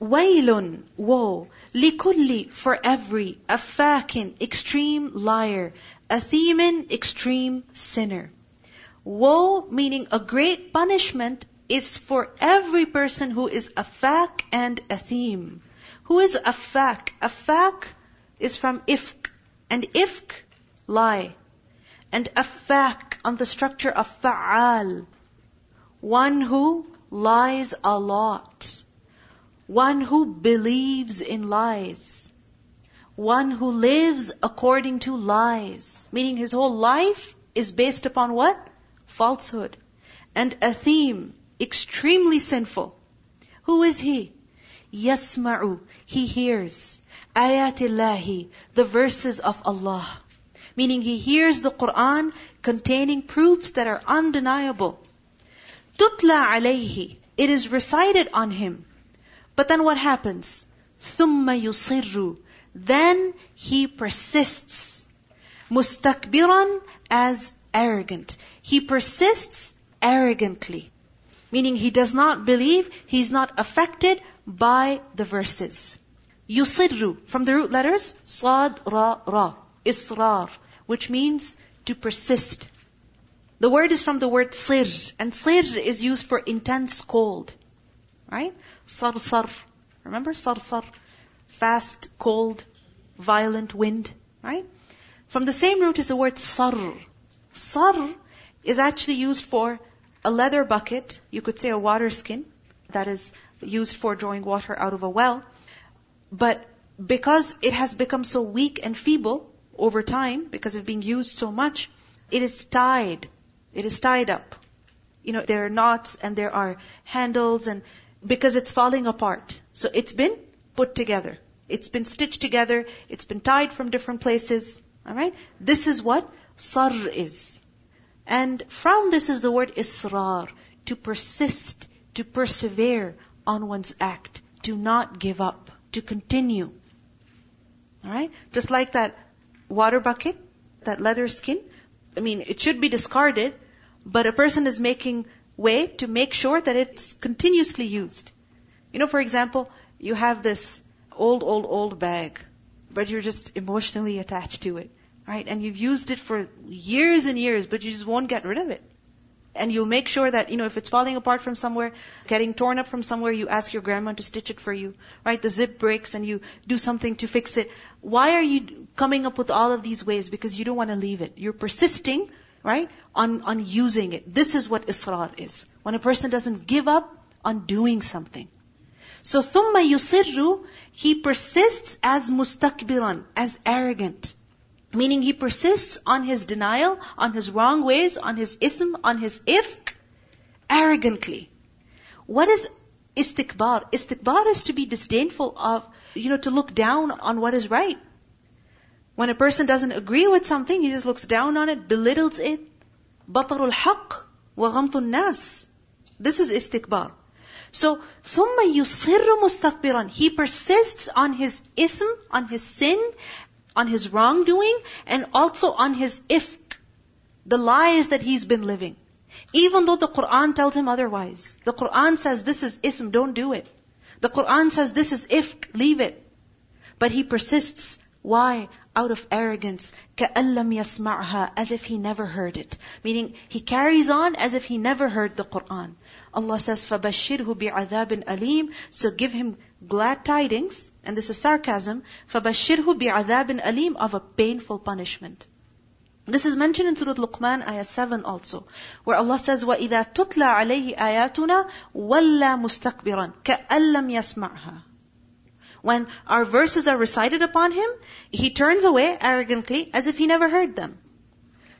Wailun, woe, likulli, for every, afakin, extreme liar, athimin, extreme sinner. Woe, meaning a great punishment, is for every person who is afak and athim. Who is afak? Afak is from ifk, and ifk, lie. And afak, on the structure of fa'al, one who lies a lot. One who believes in lies. One who lives according to lies. Meaning his whole life is based upon what? Falsehood. And athim, extremely sinful. Who is he? Yasma'u, he hears. Ayatillahi, the verses of Allah. Meaning he hears the Quran containing proofs that are undeniable. Tutla alayhi, it is recited on him. But then what happens? ثُمَّ يُصِرُّ Then he persists. Mustakbiran as arrogant. He persists arrogantly. Meaning he does not believe, he's not affected by the verses. Yusirru, from the root letters, sad, ra, ra, israr, which means to persist. The word is from the word sir, and sir is used for intense cold. Right? Sarsar. Remember sarsar? Fast, cold, violent wind. Right? From the same root is the word sar. Sar is actually used for a leather bucket, you could say a water skin, that is used for drawing water out of a well. But because it has become so weak and feeble over time, because of being used so much, it is tied. It is tied up. You know, there are knots and there are handles and because it's falling apart. So it's been put together. It's been stitched together. It's been tied from different places. Alright? This is what sar is. And from this is the word israr, to persist, to persevere on one's act, to not give up, to continue. Alright? Just like that water bucket, that leather skin. I mean, it should be discarded, but a person is making way to make sure that it's continuously used. You know, for example, you have this old, old, old bag, but you're just emotionally attached to it, right? And you've used it for years and years, but you just won't get rid of it. And you'll make sure that, you know, if it's falling apart from somewhere, getting torn up from somewhere, you ask your grandma to stitch it for you, right? The zip breaks and you do something to fix it. Why are you coming up with all of these ways? Because you don't want to leave it. You're persisting right? On, on using it. This is what israr is. When a person doesn't give up on doing something. So ثُمَّ يُصِرُّ He persists as mustakbiran, as arrogant. Meaning he persists on his denial, on his wrong ways, on his ithm, on his ifk, arrogantly. What is istikbar? Istikbar is to be disdainful of, you know, to look down on what is right. When a person doesn't agree with something, he just looks down on it, belittles it. بطر الحق وغمط الناس. This is istikbar. So, ثم يصر مستكبرا. He persists on his ithm, on his sin, on his wrongdoing, and also on his ifk, the lies that he's been living. Even though the Quran tells him otherwise. The Quran says this is ithm, don't do it. The Quran says this is ifk, leave it. But he persists. Why? out of arrogance, كَأَلَّمْ يَسْمَعْهَا As if he never heard it. Meaning, he carries on as if he never heard the Qur'an. Allah says, فَبَشِّرْهُ بِعَذَابٍ أَلِيمٍ So give him glad tidings, and this is sarcasm, فَبَشِّرْهُ بِعَذَابٍ أَلِيمٍ Of a painful punishment. This is mentioned in Surah Luqman, ayah 7 also, where Allah says, وَإِذَا تُتْلَى عَلَيْهِ آيَاتُنَا وَلَّى مُسْتَكْبِرًا كَأَلَّمْ يَسْمَعْهَا when our verses are recited upon him, he turns away arrogantly as if he never heard them.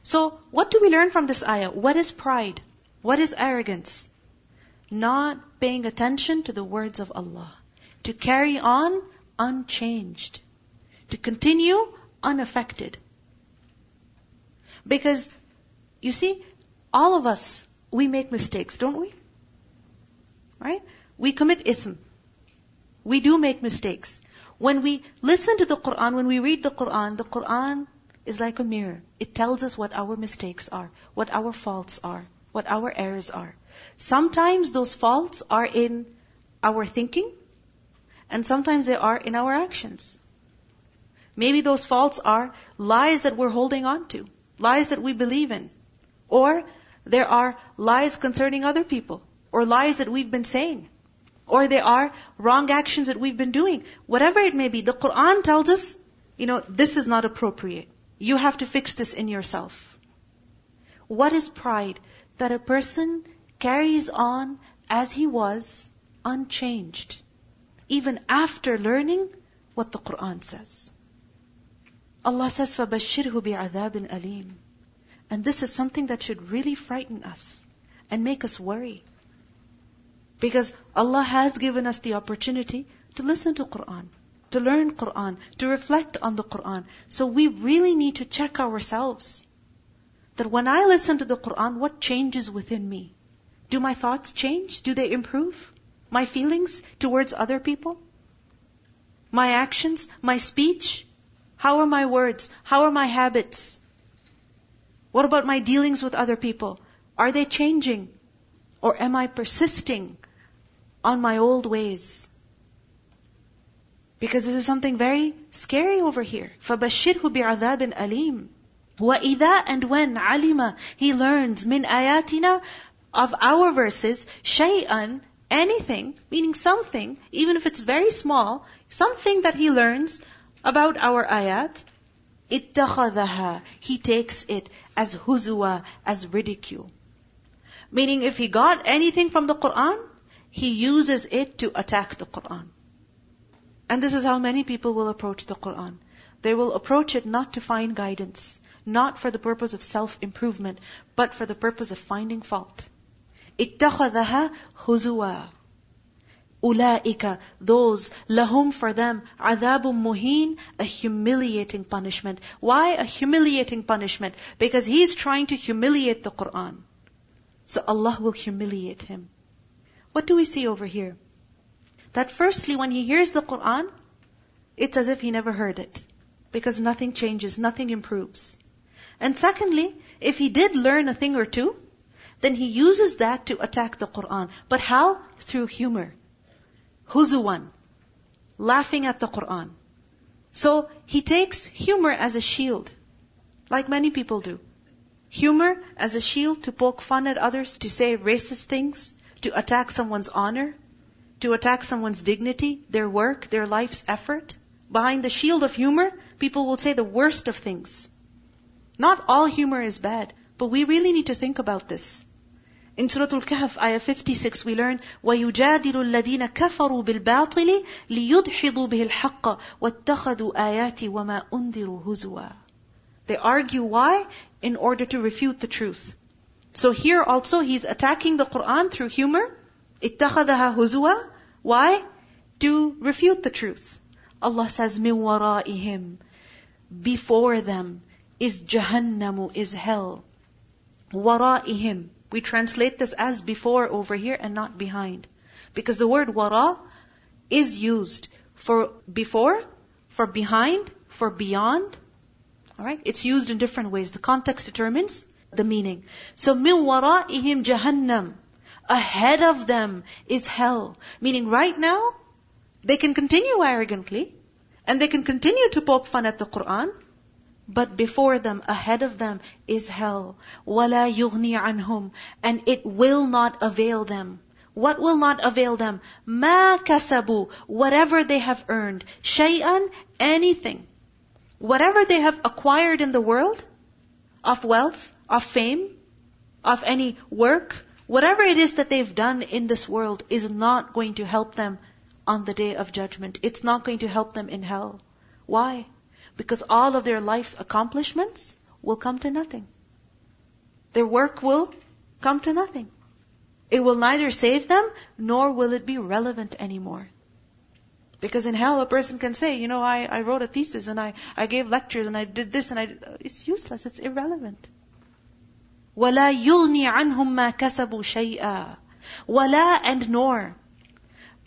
So, what do we learn from this ayah? What is pride? What is arrogance? Not paying attention to the words of Allah. To carry on unchanged. To continue unaffected. Because, you see, all of us, we make mistakes, don't we? Right? We commit ism. We do make mistakes. When we listen to the Quran, when we read the Quran, the Quran is like a mirror. It tells us what our mistakes are, what our faults are, what our errors are. Sometimes those faults are in our thinking. and sometimes they are in our actions. Maybe those faults are lies that we're holding on to, lies that we believe in. Or there are lies concerning other people, or lies that we've been saying. Or there are wrong actions that we've been doing. Whatever it may be, the Quran tells us, you know, this is not appropriate. You have to fix this in yourself. What is pride? That a person carries on as he was, unchanged, even after learning what the Quran says. Allah says, فَبَشِّرْهُ بِعَذَابٍ أَلِيمٍ And this is something that should really frighten us and make us worry. Because Allah has given us the opportunity to listen to Quran, to learn Quran, to reflect on the Quran. So we really need to check ourselves. That when I listen to the Quran, what changes within me? Do my thoughts change? Do they improve? My feelings towards other people? My actions? My speech? How are my words? How are my habits? What about my dealings with other people? Are they changing? Or am I persisting on my old ways? Because this is something very scary over here. فَبَشِّرْهُ بِعَذَابٍ أَلِيمٍ وَإِذَا and when عَلِمَ He learns min ayatina of our verses shay'an anything, meaning something, even if it's very small, something that he learns about our ayat, ittakhadaha, he takes it as huzwa, as ridicule. Meaning if he got anything from the Quran, he uses it to attack the Quran. And this is how many people will approach the Quran. They will approach it not to find guidance, not for the purpose of self-improvement, but for the purpose of finding fault. اتخذها هزوا أولئك those lahum for them عذاب muhin a humiliating punishment why a humiliating punishment because he's trying to humiliate the Quran so Allah will humiliate him what do we see over here that firstly when he hears the Quran it's as if he never heard it because nothing changes nothing improves and secondly if he did learn a thing or two then he uses that to attack the Quran. But how? Through humor. Huzuwan. Laughing at the Quran. So he takes humor as a shield, like many people do. Humor as a shield to poke fun at others, to say racist things, to attack someone's honor, to attack someone's dignity, their work, their life's effort. Behind the shield of humor, people will say the worst of things. Not all humor is bad, but we really need to think about this. In Surah Al-Kahf, ayah 56, we learn, وَيُجَادِلُ الَّذِينَ كَفَرُوا بِالْبَاطِلِ لِيُدْحِضُوا بِهِ الْحَقَّ وَاتَّخَذُوا آيَاتِ وَمَا أُنذِرُوا هُزُوًا They argue why? In order to refute the truth. So here also he's attacking the Quran through humor. اتخذها هزوا. Why? To refute the truth. Allah says, مِن وَرَائِهِمْ Before them is Jahannamu, is hell. وَرَائِهِمْ we translate this as before over here and not behind. Because the word wara is used for before, for behind, for beyond. Alright? It's used in different ways. The context determines the meaning. So min wara'ihim jahannam. Ahead of them is hell. Meaning right now, they can continue arrogantly, and they can continue to poke fun at the Quran, but before them, ahead of them, is hell. وَلَا يُغْنِي عَنْهُمْ And it will not avail them. What will not avail them? مَا كَسَبُوا Whatever they have earned. شَيْئًا Anything. Whatever they have acquired in the world, of wealth, of fame, of any work, whatever it is that they've done in this world is not going to help them on the day of judgment. It's not going to help them in hell. Why? Because all of their life's accomplishments will come to nothing. Their work will come to nothing. It will neither save them, nor will it be relevant anymore. Because in hell, a person can say, you know, I, I wrote a thesis and I, I gave lectures and I did this and I did, it's useless, it's irrelevant. وَلَا يُغْنِي عَنْهُمْ مَا كَسَبُوا شَيْئًا وَلَا and nor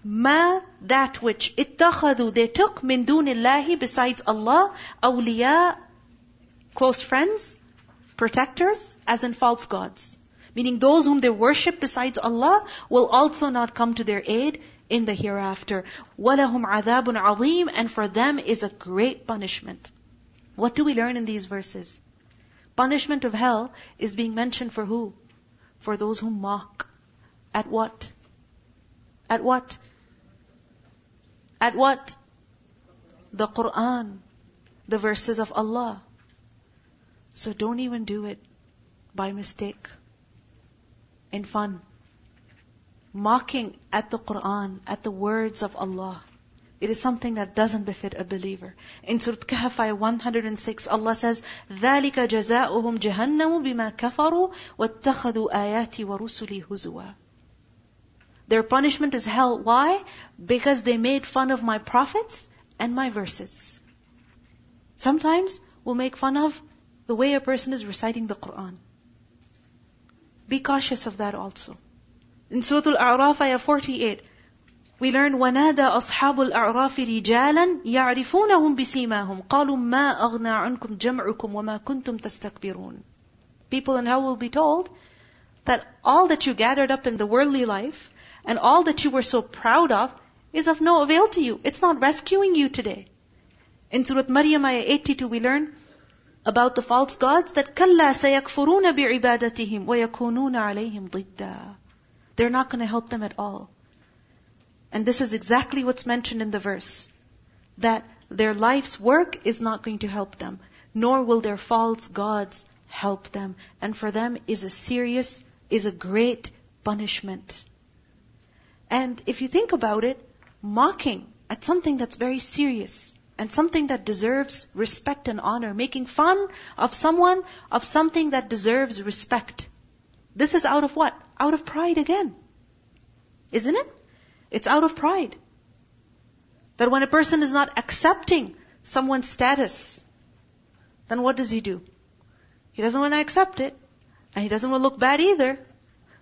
Ma that which ittakhadu they took min dunillahi besides Allah awliya close friends protectors as in false gods meaning those whom they worship besides Allah will also not come to their aid in the hereafter. وَلَهُمْ عَذَابٌ عَظِيمٌ And for them is a great punishment. What do we learn in these verses? Punishment of hell is being mentioned for who? For those who mock. At what? At what? At what? The Quran. The verses of Allah. So don't even do it by mistake. In fun mocking at the Quran, at the words of Allah. It is something that doesn't befit a believer. In Surah Kahf, ayah 106, Allah says, ذَلِكَ جَزَاؤُهُمْ جَهَنَّمُ بِمَا كَفَرُوا وَاتَّخَذُوا آيَاتِي وَرُسُلِي هُزُوًا Their punishment is hell. Why? Because they made fun of my prophets and my verses. Sometimes we'll make fun of the way a person is reciting the Quran. Be cautious of that also. In Surah Al-A'raf, ayah 48, we learn وَنَادَى أَصْحَابُ الْأَعْرَافِ رِجَالًا يَعْرِفُونَهُمْ بِسِيمَاهُمْ قَالُوا مَا أَغْنَى عَنْكُمْ جَمْعُكُمْ وَمَا كُنْتُمْ تَسْتَكْبِرُونَ People in hell will be told that all that you gathered up in the worldly life and all that you were so proud of is of no avail to you. It's not rescuing you today. In Surah Maryam, ayah 82, we learn about the false gods that كَلَّا سَيَكْفُرُونَ بِعِبَادَتِهِمْ وَيَكُونُونَ عَلَيْهِمْ ضِدًّا they're not going to help them at all. And this is exactly what's mentioned in the verse. That their life's work is not going to help them, nor will their false gods help them. And for them is a serious, is a great punishment. And if you think about it, mocking at something that's very serious and something that deserves respect and honor, making fun of someone of something that deserves respect. This is out of what? Out of pride again. Isn't it? It's out of pride. That when a person is not accepting someone's status, then what does he do? He doesn't want to accept it, and he doesn't want to look bad either.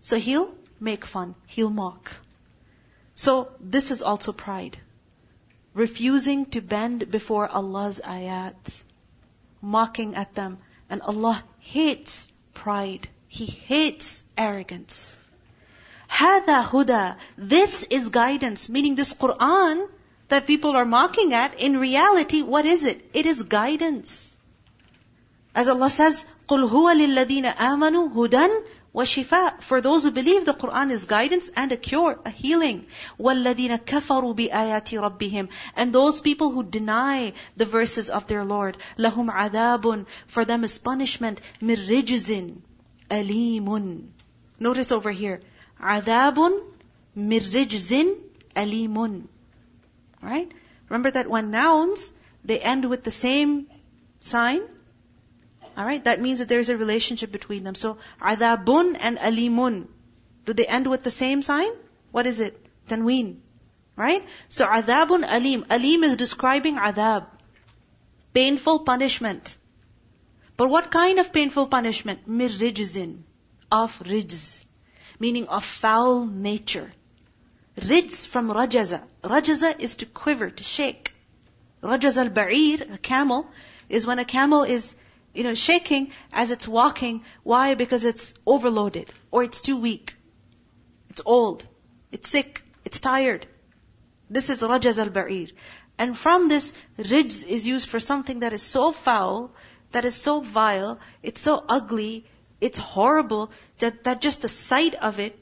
So he'll make fun, he'll mock. So this is also pride. Refusing to bend before Allah's ayat, mocking at them. And Allah hates pride. He hates arrogance. Hada huda. This is guidance, meaning this Quran that people are mocking at, in reality, what is it? It is guidance. As Allah says, قُلْ هُوَ لِلَّذِينَ آمَنُوا هُدًى وَشِفَاء For those who believe the Quran is guidance and a cure, a healing. وَالَّذِينَ كَفَرُوا بِآيَاتِ رَبِّهِمْ And those people who deny the verses of their Lord, لَهُمْ عَذَابٌ For them is punishment, مِرْ رِجْزٍ alimun. Notice over here, adabun mirrijzin alimun. Right? Remember that when nouns, they end with the same sign. Alright, that means that there is a relationship between them. So, adabun and alimun. Do they end with the same sign? What is it? Tanween. Right? So, adabun alim. Alim is describing adab. Painful punishment. But what kind of painful punishment? Mir. Of rijz. Meaning of foul nature. Rijz from rajaza. Rajaza is to quiver, to shake. Rajaz al-ba'ir, a camel, is when a camel is, you know, shaking as it's walking. Why? Because it's overloaded. Or it's too weak. It's old. It's sick. It's tired. This is rajaz al-ba'ir. And from this, rijz is used for something that is so foul that is so vile, it's so ugly, it's horrible, that, that just the sight of it,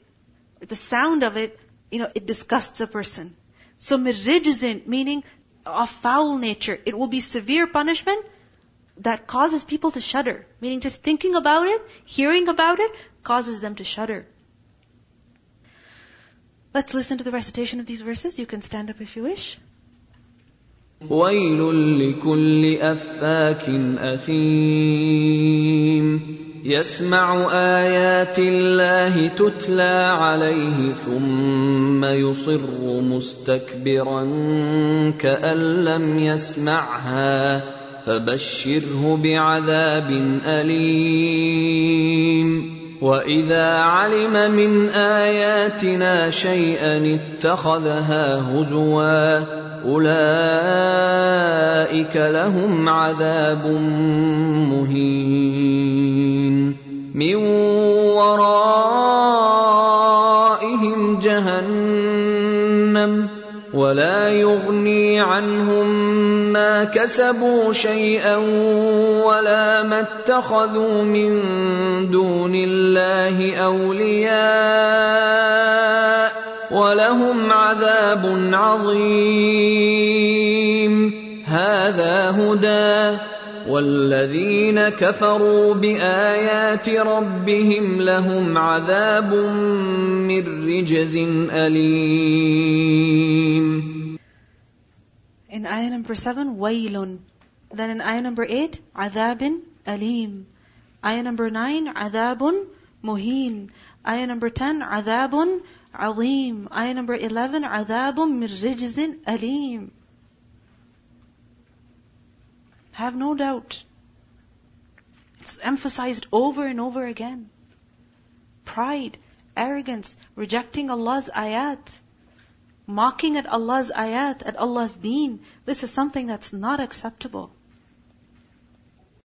the sound of it, you know, it disgusts a person. So mirrijzin, meaning of foul nature, it will be severe punishment that causes people to shudder. Meaning just thinking about it, hearing about it, causes them to shudder. Let's listen to the recitation of these verses. You can stand up if you wish. ويل لكل أفاك أثيم. يسمع آيات الله تتلى عليه ثم يصر مستكبرا كأن لم يسمعها فبشره بعذاب أليم. واذا علم من اياتنا شيئا اتخذها هزوا أولئك لهم عذاب مهين من ورائهم جهنم ولا يغني عنهم ما كسبوا شيئا ولا ما اتخذوا من دون الله أولياء ولهم عذاب عظيم. هذا هدى. والذين كفروا بآيات ربهم لهم عذاب من رجز أليم. In ayah number 7, waylun. Then in ayah number 8, adhabin alim. Ayah number 9, adhabun muhin. Ayah number 10, adhabun alim. Ayah number 11, adhabun min rijzin alim. Have no doubt. It's emphasized over and over again. Pride, arrogance, rejecting Allah's ayat, mocking at Allah's ayat, at Allah's deen. This is something that's not acceptable.